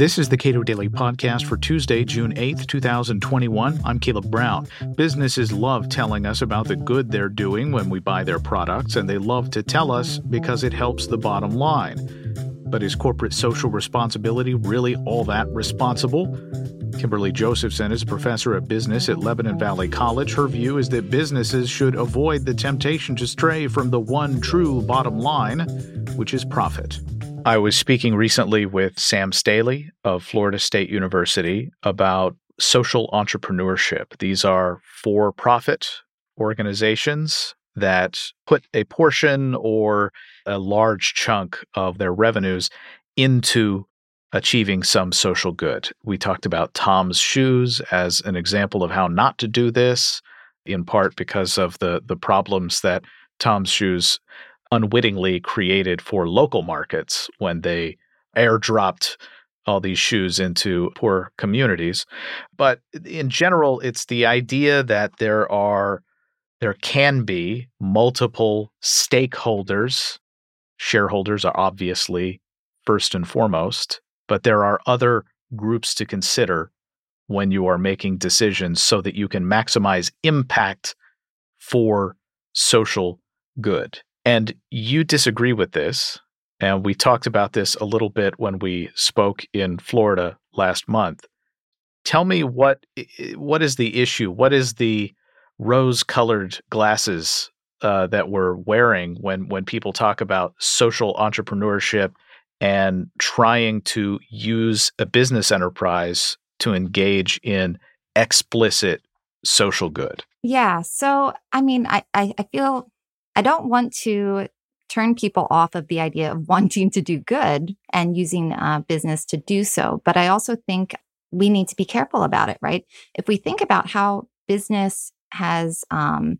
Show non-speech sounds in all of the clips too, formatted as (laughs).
This is the Cato Daily Podcast for Tuesday, June 8th, 2021. I'm Caleb Brown. Businesses love telling us about the good they're doing when we buy their products, and they love to tell us because it helps the bottom line. But is corporate social responsibility really all that responsible? Kimberly Josephson is a professor of business at Lebanon Valley College. Her view is that businesses should avoid the temptation to stray from the one true bottom line, which is profit. I was speaking recently with Sam Staley of Florida State University about social entrepreneurship. These are for profit organizations that put a portion or a large chunk of their revenues into achieving some social good. We talked about Tom's Shoes as an example of how not to do this, in part because of the the problems that Tom's Shoes unwittingly created for local markets when they airdropped all these shoes into poor communities. But in general, it's the idea that there are there can be multiple stakeholders. Shareholders are obviously first and foremost, but there are other groups to consider when you are making decisions so that you can maximize impact for social good. And you disagree with this. And we talked about this a little bit when we spoke in Florida last month. Tell me what what is the issue? What is the rose-colored glasses uh, that we're wearing when when people talk about social entrepreneurship and trying to use a business enterprise to engage in explicit social good? Yeah. So, I mean, I, I, I feel I don't want to turn people off of the idea of wanting to do good and using uh, business to do so. But I also think we need to be careful about it, right? If we think about how business has um,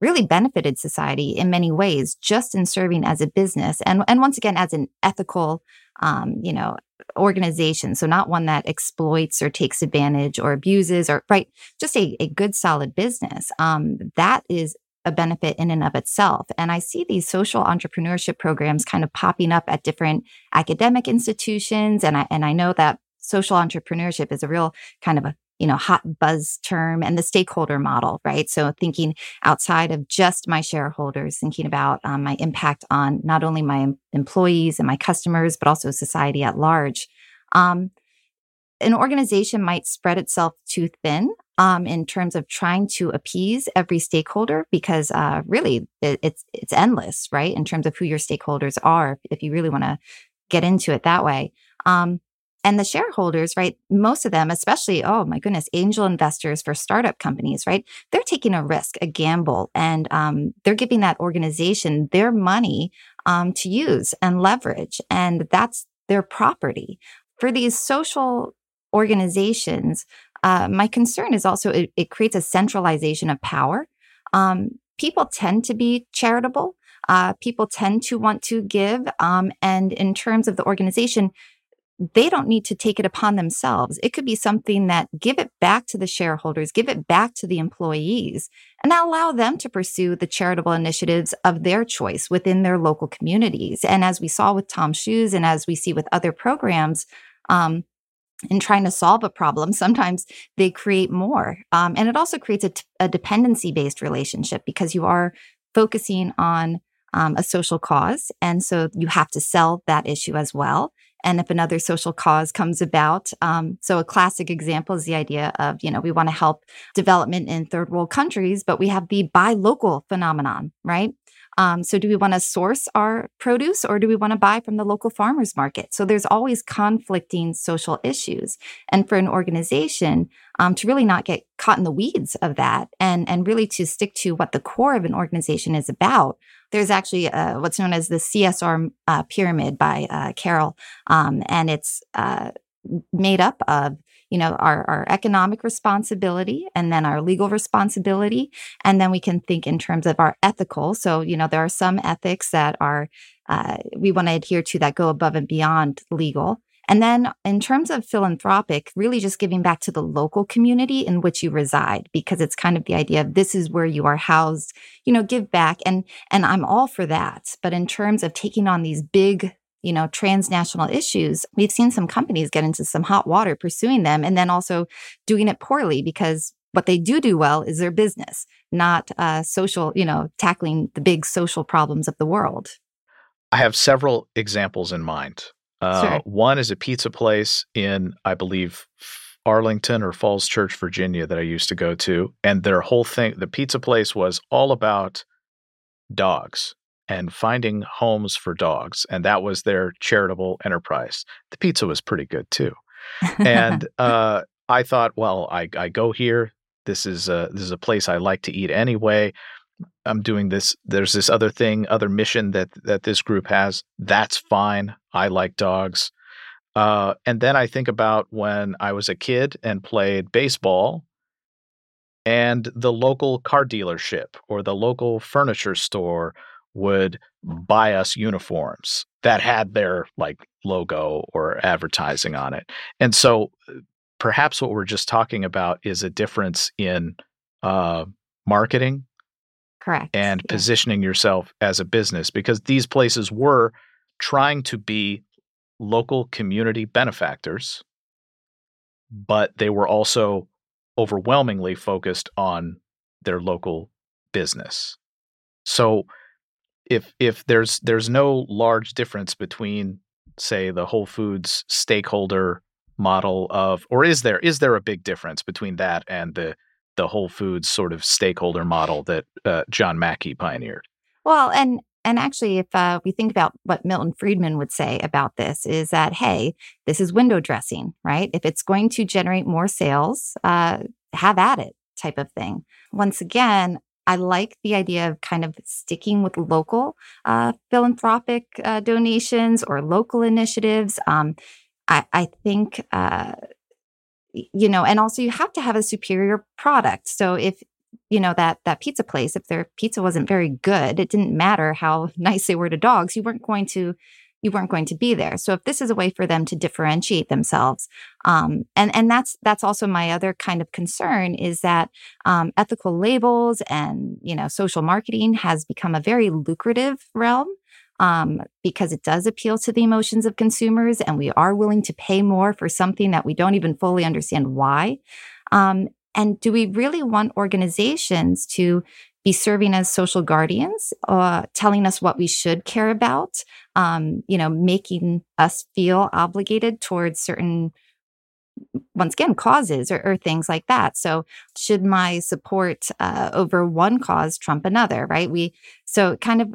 really benefited society in many ways, just in serving as a business, and and once again as an ethical, um, you know, organization. So not one that exploits or takes advantage or abuses, or right, just a, a good solid business. Um, that is a benefit in and of itself. And I see these social entrepreneurship programs kind of popping up at different academic institutions. And I, and I know that social entrepreneurship is a real kind of a you know hot buzz term and the stakeholder model right so thinking outside of just my shareholders thinking about um, my impact on not only my employees and my customers but also society at large um, an organization might spread itself too thin um, in terms of trying to appease every stakeholder because uh, really it, it's it's endless, right? In terms of who your stakeholders are, if you really want to get into it that way. Um, and the shareholders, right? Most of them, especially, oh my goodness, angel investors for startup companies, right? They're taking a risk, a gamble, and um, they're giving that organization their money um, to use and leverage, and that's their property. For these social organizations, uh, my concern is also it, it, creates a centralization of power. Um, people tend to be charitable. Uh, people tend to want to give. Um, and in terms of the organization, they don't need to take it upon themselves. It could be something that give it back to the shareholders, give it back to the employees, and allow them to pursue the charitable initiatives of their choice within their local communities. And as we saw with Tom Shoes and as we see with other programs, um, in trying to solve a problem, sometimes they create more. Um, and it also creates a, t- a dependency based relationship because you are focusing on um, a social cause. And so you have to sell that issue as well. And if another social cause comes about, um, so a classic example is the idea of, you know, we want to help development in third world countries, but we have the buy local phenomenon, right? Um, so, do we want to source our produce or do we want to buy from the local farmers market? So, there's always conflicting social issues. And for an organization um, to really not get caught in the weeds of that and, and really to stick to what the core of an organization is about, there's actually uh, what's known as the CSR uh, pyramid by uh. Um, and it's uh, made up of you know, our, our economic responsibility and then our legal responsibility. And then we can think in terms of our ethical. So, you know, there are some ethics that are, uh, we want to adhere to that go above and beyond legal. And then in terms of philanthropic, really just giving back to the local community in which you reside, because it's kind of the idea of this is where you are housed, you know, give back. And, and I'm all for that. But in terms of taking on these big you know, transnational issues, we've seen some companies get into some hot water pursuing them and then also doing it poorly because what they do do well is their business, not uh, social, you know, tackling the big social problems of the world. I have several examples in mind. Uh, Sure. One is a pizza place in, I believe, Arlington or Falls Church, Virginia, that I used to go to. And their whole thing, the pizza place was all about dogs and finding homes for dogs. And that was their charitable enterprise. The pizza was pretty good too. And (laughs) uh, I thought, well, I, I go here. This is a this is a place I like to eat anyway. I'm doing this. There's this other thing, other mission that that this group has. That's fine. I like dogs. Uh, and then I think about when I was a kid and played baseball, and the local car dealership or the local furniture store would buy us uniforms that had their like logo or advertising on it. And so uh, perhaps what we're just talking about is a difference in uh, marketing Correct. and Yeah. positioning yourself as a business because these places were trying to be local community benefactors, but they were also overwhelmingly focused on their local business. So if if there's there's no large difference between say the Whole Foods stakeholder model of or is there is there a big difference between that and the the Whole Foods sort of stakeholder model that uh, John Mackey pioneered? Well, and and actually, if uh, we think about what Milton Friedman would say about this, is that hey, this is window dressing, right? If it's going to generate more sales, uh, have at it, type of thing. Once again. I like the idea of kind of sticking with local uh, philanthropic uh, donations or local initiatives. Um, I, I think uh, you know, and also you have to have a superior product. So if you know that that pizza place if their pizza wasn't very good it didn't matter how (laughs) nice they were to dogs you weren't going to you weren't going to be there so if this is a way for them to differentiate themselves um, and and that's that's also my other kind of concern is that um, ethical labels and you know social marketing has become a very lucrative realm um, because it does appeal to the emotions of consumers and we are willing to pay more for something that we don't even fully understand why um, and do we really want organizations to be serving as social guardians, uh, telling us what we should care about, um, you know, making us feel obligated towards certain, once again, causes or, or things like that. So, should my support uh, over one cause trump another? Right? We so kind of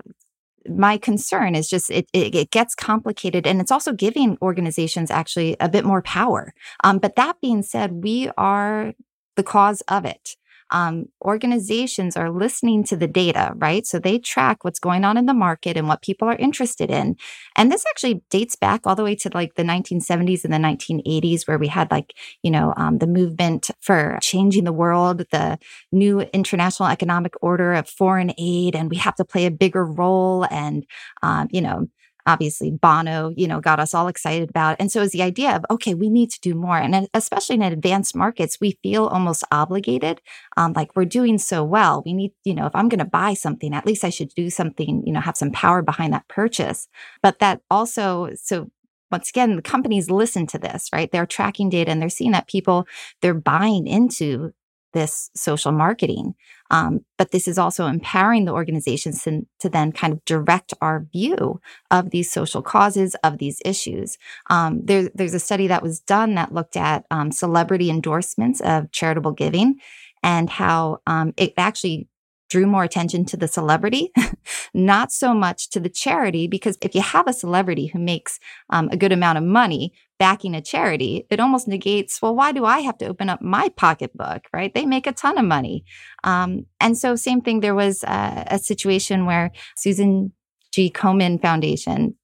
my concern is just it, it, it gets complicated and it's also giving organizations actually a bit more power. Um, but that being said, we are the cause of it. Um, organizations are listening to the data, right? So they track what's going on in the market and what people are interested in. And this actually dates back all the way to like the 1970s and the 1980s, where we had like, you know, um, the movement for changing the world, the new international economic order of foreign aid, and we have to play a bigger role. And, um, you know, obviously Bono, you know, got us all excited about. It. And so is the idea of, okay, we need to do more. And especially in advanced markets, we feel almost obligated. Um, like we're doing so well. We need, you know, if I'm going to buy something, at least I should do something, you know, have some power behind that purchase. But that also, so once again, the companies listen to this, right? They're tracking data and they're seeing that people, they're buying into this social marketing. Um, but this is also empowering the organizations to, to then kind of direct our view of these social causes, of these issues. Um, there, there's a study that was done that looked at um, celebrity endorsements of charitable giving and how um, it actually drew more attention to the celebrity, (laughs) not so much to the charity. Because if you have a celebrity who makes um, a good amount of money backing a charity, it almost negates, well, why do I have to open up my pocketbook, right? They make a ton of money. Um, and so, same thing, there was a, a situation where Susan G. Komen Foundation,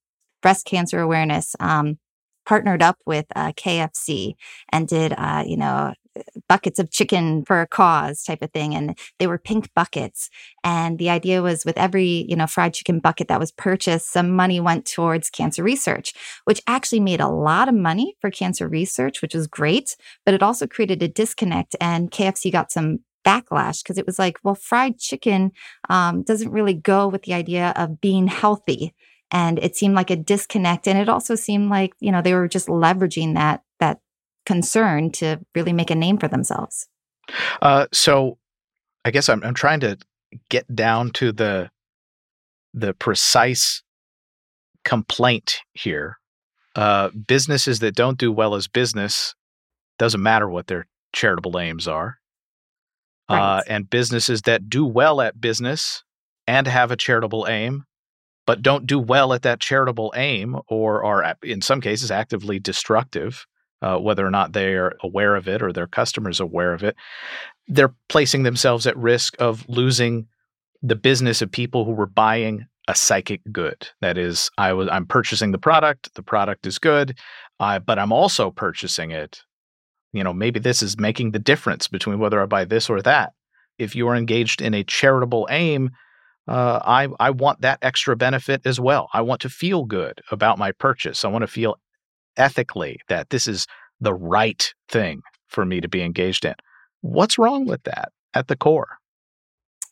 breast cancer awareness, um, partnered up with uh, KFC and did, uh, you know, buckets of chicken for a cause type of thing and they were pink buckets and the idea was with every you know fried chicken bucket that was purchased some money went towards cancer research which actually made a lot of money for cancer research which was great but it also created a disconnect and kfc got some backlash because it was like well fried chicken um, doesn't really go with the idea of being healthy And it seemed like a disconnect. And it also seemed like, you know, they were just leveraging that, that concern to really make a name for themselves. Uh, so I guess I'm, I'm trying to get down to the, the precise complaint here. Uh, businesses that don't do well as business doesn't matter what their charitable aims are. Uh, right. Uh, and businesses that do well at business and have a charitable aim, but don't do well at that charitable aim or are, in some cases, actively destructive, uh, whether or not they are aware of it or their customers aware of it, they're placing themselves at risk of losing the business of people who were buying a psychic good. That is, I was I'm purchasing the product. The product is good, uh, but I'm also purchasing it you know, maybe this is making the difference between whether I buy this or that. If you are engaged in a charitable aim, uh, I I want that extra benefit as well. I want to feel good about my purchase. I want to feel ethically that this is the right thing for me to be engaged in. What's wrong with that at the core?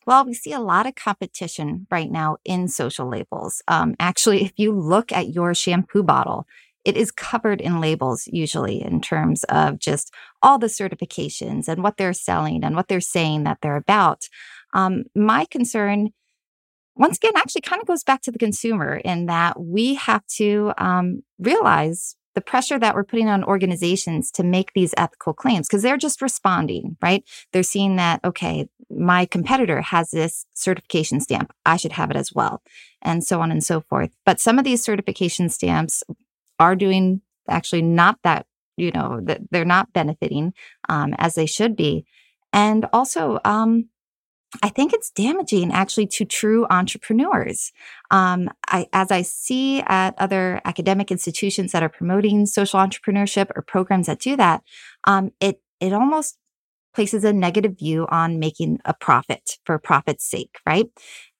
Well, we see a lot of competition right now in social labels. Um, actually, if you look at your shampoo bottle, it is covered in labels usually in terms of just all the certifications and what they're selling and what they're saying that they're about. Um, my concern, once again, actually kind of goes back to the consumer in that we have to um, realize the pressure that we're putting on organizations to make these ethical claims because they're just responding, right? They're seeing that, okay, my competitor has this certification stamp. I should have it as well, and so on and so forth. But some of these certification stamps, are doing actually not that, you know, that they're not benefiting um, as they should be. And also, um, I think it's damaging actually to true entrepreneurs. Um, I, as I see at other academic institutions that are promoting social entrepreneurship or programs that do that, um, it it almost places a negative view on making a profit for profit's sake, right?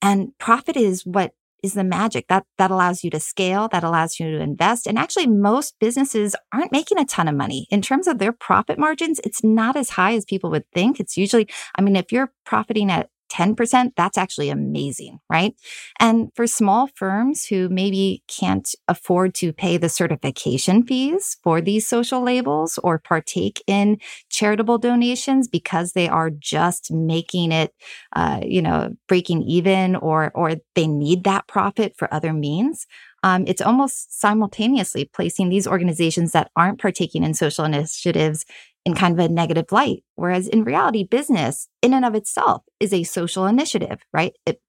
And profit is what is the magic. That that allows you to scale that allows you to invest. And actually most businesses aren't making a ton of money. In terms of their profit margins it's not as high as people would think. It's usually i mean if you're profiting at 10%, that's actually amazing, right? And for small firms who maybe can't afford to pay the certification fees for these social labels or partake in charitable donations because they are just making it, uh, you know, breaking even or, or they need that profit for other means. Um, it's almost simultaneously placing these organizations that aren't partaking in social initiatives in kind of a negative light. Whereas in reality, business in and of itself is a social initiative, right? It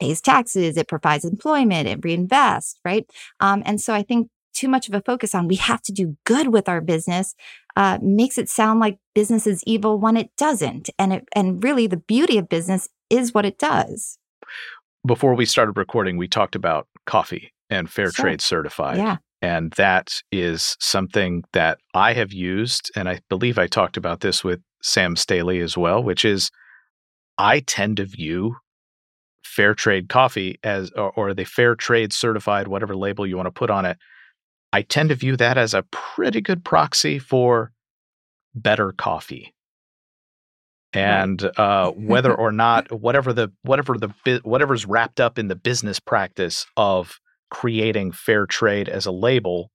pays taxes, it provides employment, it reinvests, right? Um, and so I think too much of a focus on we have to do good with our business uh, makes it sound like business is evil when it doesn't. And it, and really the beauty of business is what it does. Before we started recording, we talked about coffee and fair sure. trade certified. Yeah. And that is something that I have used. And I believe I talked about this with Sam Staley as well, which is I tend to view fair trade coffee as, or, or the fair trade certified, whatever label you want to put on it. I tend to view that as a pretty good proxy for better coffee. And uh, whether or not whatever the whatever the whatever's wrapped up in the business practice of creating fair trade as a label,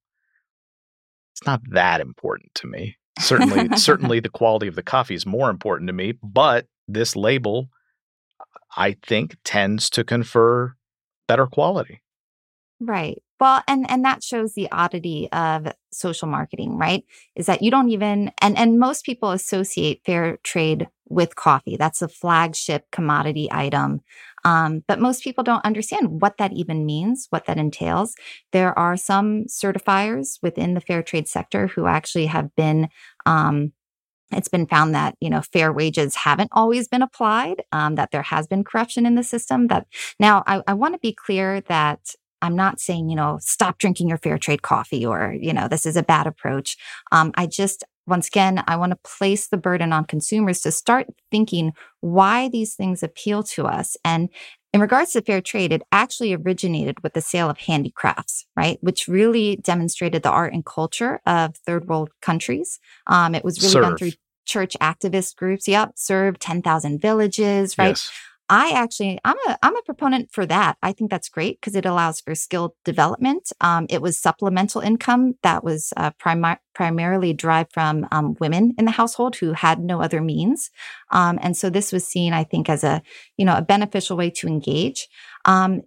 it's not that important to me. Certainly, certainly (laughs) the quality of the coffee is more important to me, but this label, I think, tends to confer better quality. Right. Well, and and that shows the oddity of social marketing, right? Is that you don't even and and most people associate fair trade with coffee. That's a flagship commodity item. Um, but most people don't understand what that even means, what that entails. There are some certifiers within the fair trade sector who actually have been um, it's been found that you know fair wages haven't always been applied um, that there has been corruption in the system that now i, I want to be clear that I'm not saying, you know, stop drinking your fair trade coffee or, you know, this is a bad approach. Um, I just, once again, I want to place the burden on consumers to start thinking why these things appeal to us. And in regards to fair trade, it actually originated with the sale of handicrafts, right? Which really demonstrated the art and culture of third world countries. Um, it was really SERRV. done through church activist groups. Yep. Served 10,000 villages, right? Yes. I actually, I'm a, I'm a proponent for that. I think that's great because it allows for skill development. Um, it was supplemental income that was uh, primarily derived from um, women in the household who had no other means, um, and so this was seen, I think, as a you know a beneficial way to engage. Um,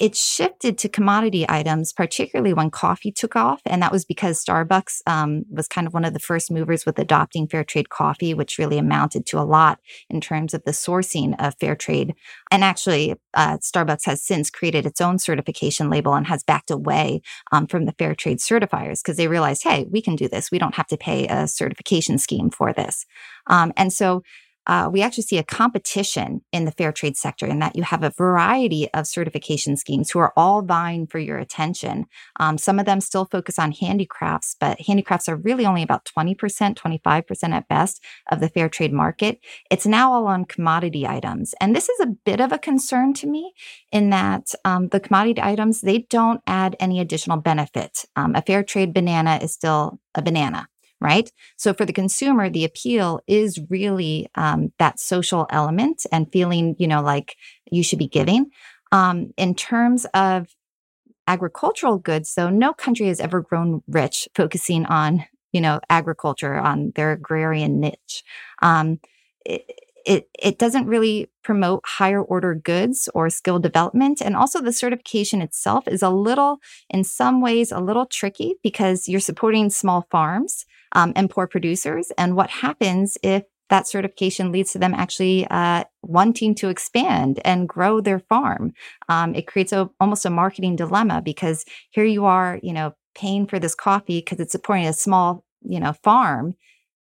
it shifted to commodity items, particularly when coffee took off. And that was because Starbucks um, was kind of one of the first movers with adopting fair trade coffee, which really amounted to a lot in terms of the sourcing of fair trade. And actually, uh, Starbucks has since created its own certification label and has backed away um, from the fair trade certifiers because they realized, hey, we can do this. We don't have to pay a certification scheme for this. Um, and so uh, we actually see a competition in the fair trade sector in that you have a variety of certification schemes who are all vying for your attention. Um, some of them still focus on handicrafts, but handicrafts are really only about 20%, 25% at best of the fair trade market. It's now all on commodity items. And this is a bit of a concern to me in that um, the commodity items, they don't add any additional benefit. Um, a fair trade banana is still a banana right? So for the consumer, the appeal is really um, that social element and feeling, you know, like you should be giving. Um, in terms of agricultural goods, though, no country has ever grown rich focusing on, you know, agriculture on their agrarian niche. Um, it, it, it doesn't really promote higher order goods or skill development. And also, the certification itself is a little, in some ways, a little tricky because you're supporting small farms um, and poor producers. And what happens if that certification leads to them actually uh, wanting to expand and grow their farm? Um, it creates a, almost a marketing dilemma because here you are, you know, paying for this coffee because it's supporting a small, you know, farm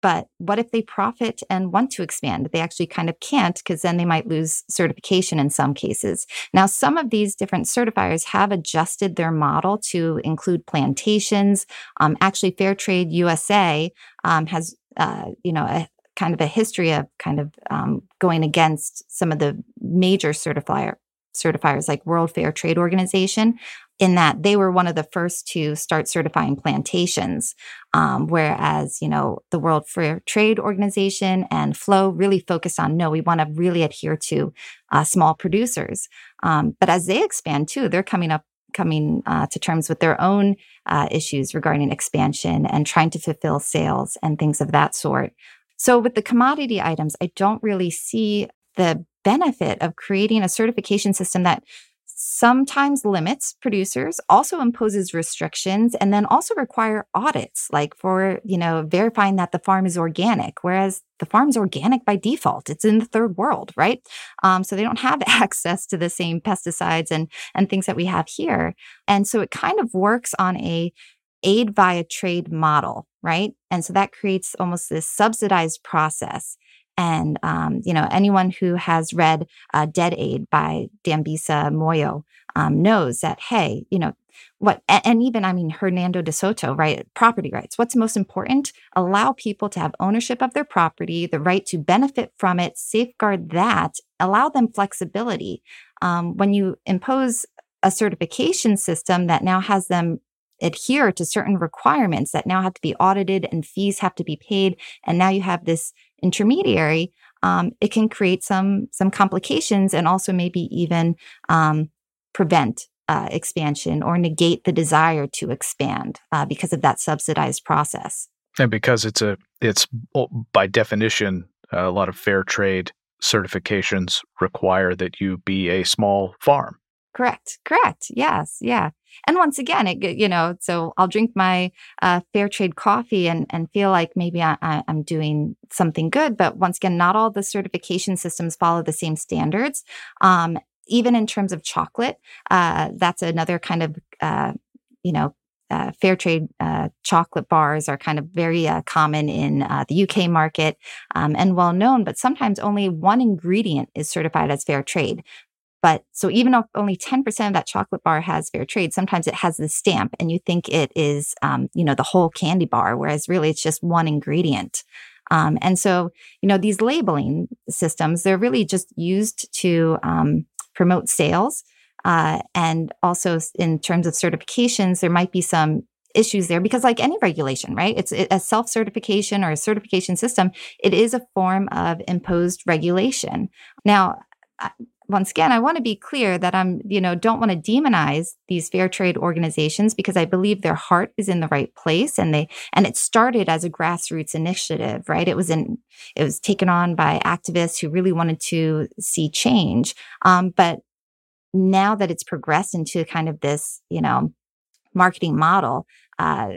but what if they profit and want to expand? They actually kind of can't because then they might lose certification in some cases. Now, some of these different certifiers have adjusted their model to include plantations. Um, actually, Fair Trade USA um, has, uh, you know, a kind of a history of kind of um, going against some of the major certifier certifiers like World Fair Trade Organization in that they were one of the first to start certifying plantations. Um, whereas, you know, the World Fair Trade Organization and FLO really focused on no, we want to really adhere to uh, small producers. Um, but as they expand too, they're coming up coming uh, to terms with their own uh, issues regarding expansion and trying to fulfill sales and things of that sort. So, with the commodity items, I don't really see the benefit of creating a certification system that sometimes limits producers, also imposes restrictions, and then also require audits, like for, you know, verifying that the farm is organic, whereas the farm's organic by default. It's in the third world, right? Um, so they don't have (laughs) access to the same pesticides and, and things that we have here. And so it kind of works on a aid via trade model, right? And so that creates almost this subsidized process and, um, you know, anyone who has read uh, Dead Aid by Dambisa Moyo um, knows that, hey, you know, what, and even, I mean, Hernando de Soto, right? Property rights. What's most important? Allow people to have ownership of their property, the right to benefit from it, safeguard that, allow them flexibility. Um, when you impose a certification system that now has them adhere to certain requirements that now have to be audited and fees have to be paid, and now you have this intermediary, um, it can create some some complications and also maybe even um, prevent uh, expansion or negate the desire to expand uh, because of that subsidized process. And because it's a it's by definition a lot of fair trade certifications require that you be a small farm. Correct. Correct. Yes. Yeah. And once again, it you know, so I'll drink my uh, fair trade coffee and and feel like maybe I, I, am doing something good. But once again, not all the certification systems follow the same standards. Um, even in terms of chocolate, uh, that's another kind of uh, you know uh, fair trade uh, chocolate bars are kind of very uh, common in uh, the UK market um, and well known, but sometimes only one ingredient is certified as fair trade. But so even if only 10% of that chocolate bar has fair trade, sometimes it has the stamp and you think it is, um, you know, the whole candy bar, whereas really it's just one ingredient. Um, and so, you know, these labeling systems, they're really just used to um, promote sales. Uh, and also in terms of certifications, there might be some issues there because like any regulation right it's a self-certification or a certification system it is a form of imposed regulation now once again, I want to be clear that I'm, you know, don't want to demonize these fair trade organizations because I believe their heart is in the right place and they and it started as a grassroots initiative, right? It was in it was taken on by activists who really wanted to see change. Um, but now that it's progressed into kind of this, you know, marketing model, uh,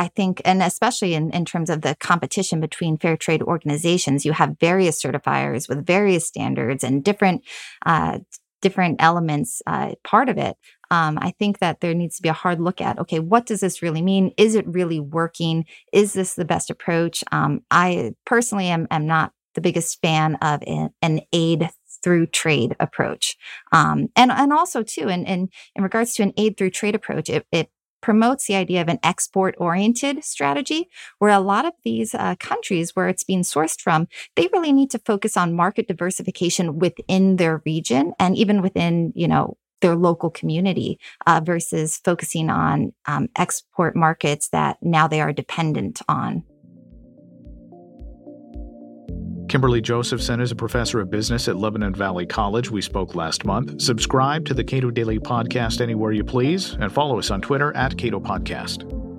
I think, and especially in, in terms of the competition between fair trade organizations, you have various certifiers with various standards and different uh, different elements uh, part of it. Um, I think that there needs to be a hard look at okay, what does this really mean? Is it really working? Is this the best approach? Um, I personally am, am not the biggest fan of an, an aid through trade approach. Um, and, and also too, in, in, in regards to an aid through trade approach, it, it promotes the idea of an export oriented strategy where a lot of these uh, countries where it's being sourced from they really need to focus on market diversification within their region and even within you know their local community uh, versus focusing on um, export markets that now they are dependent on Kimberly Josephson is a professor of business at Lebanon Valley College. We spoke last month. Subscribe to the Cato Daily Podcast anywhere you please and follow us on Twitter at Cato Podcast.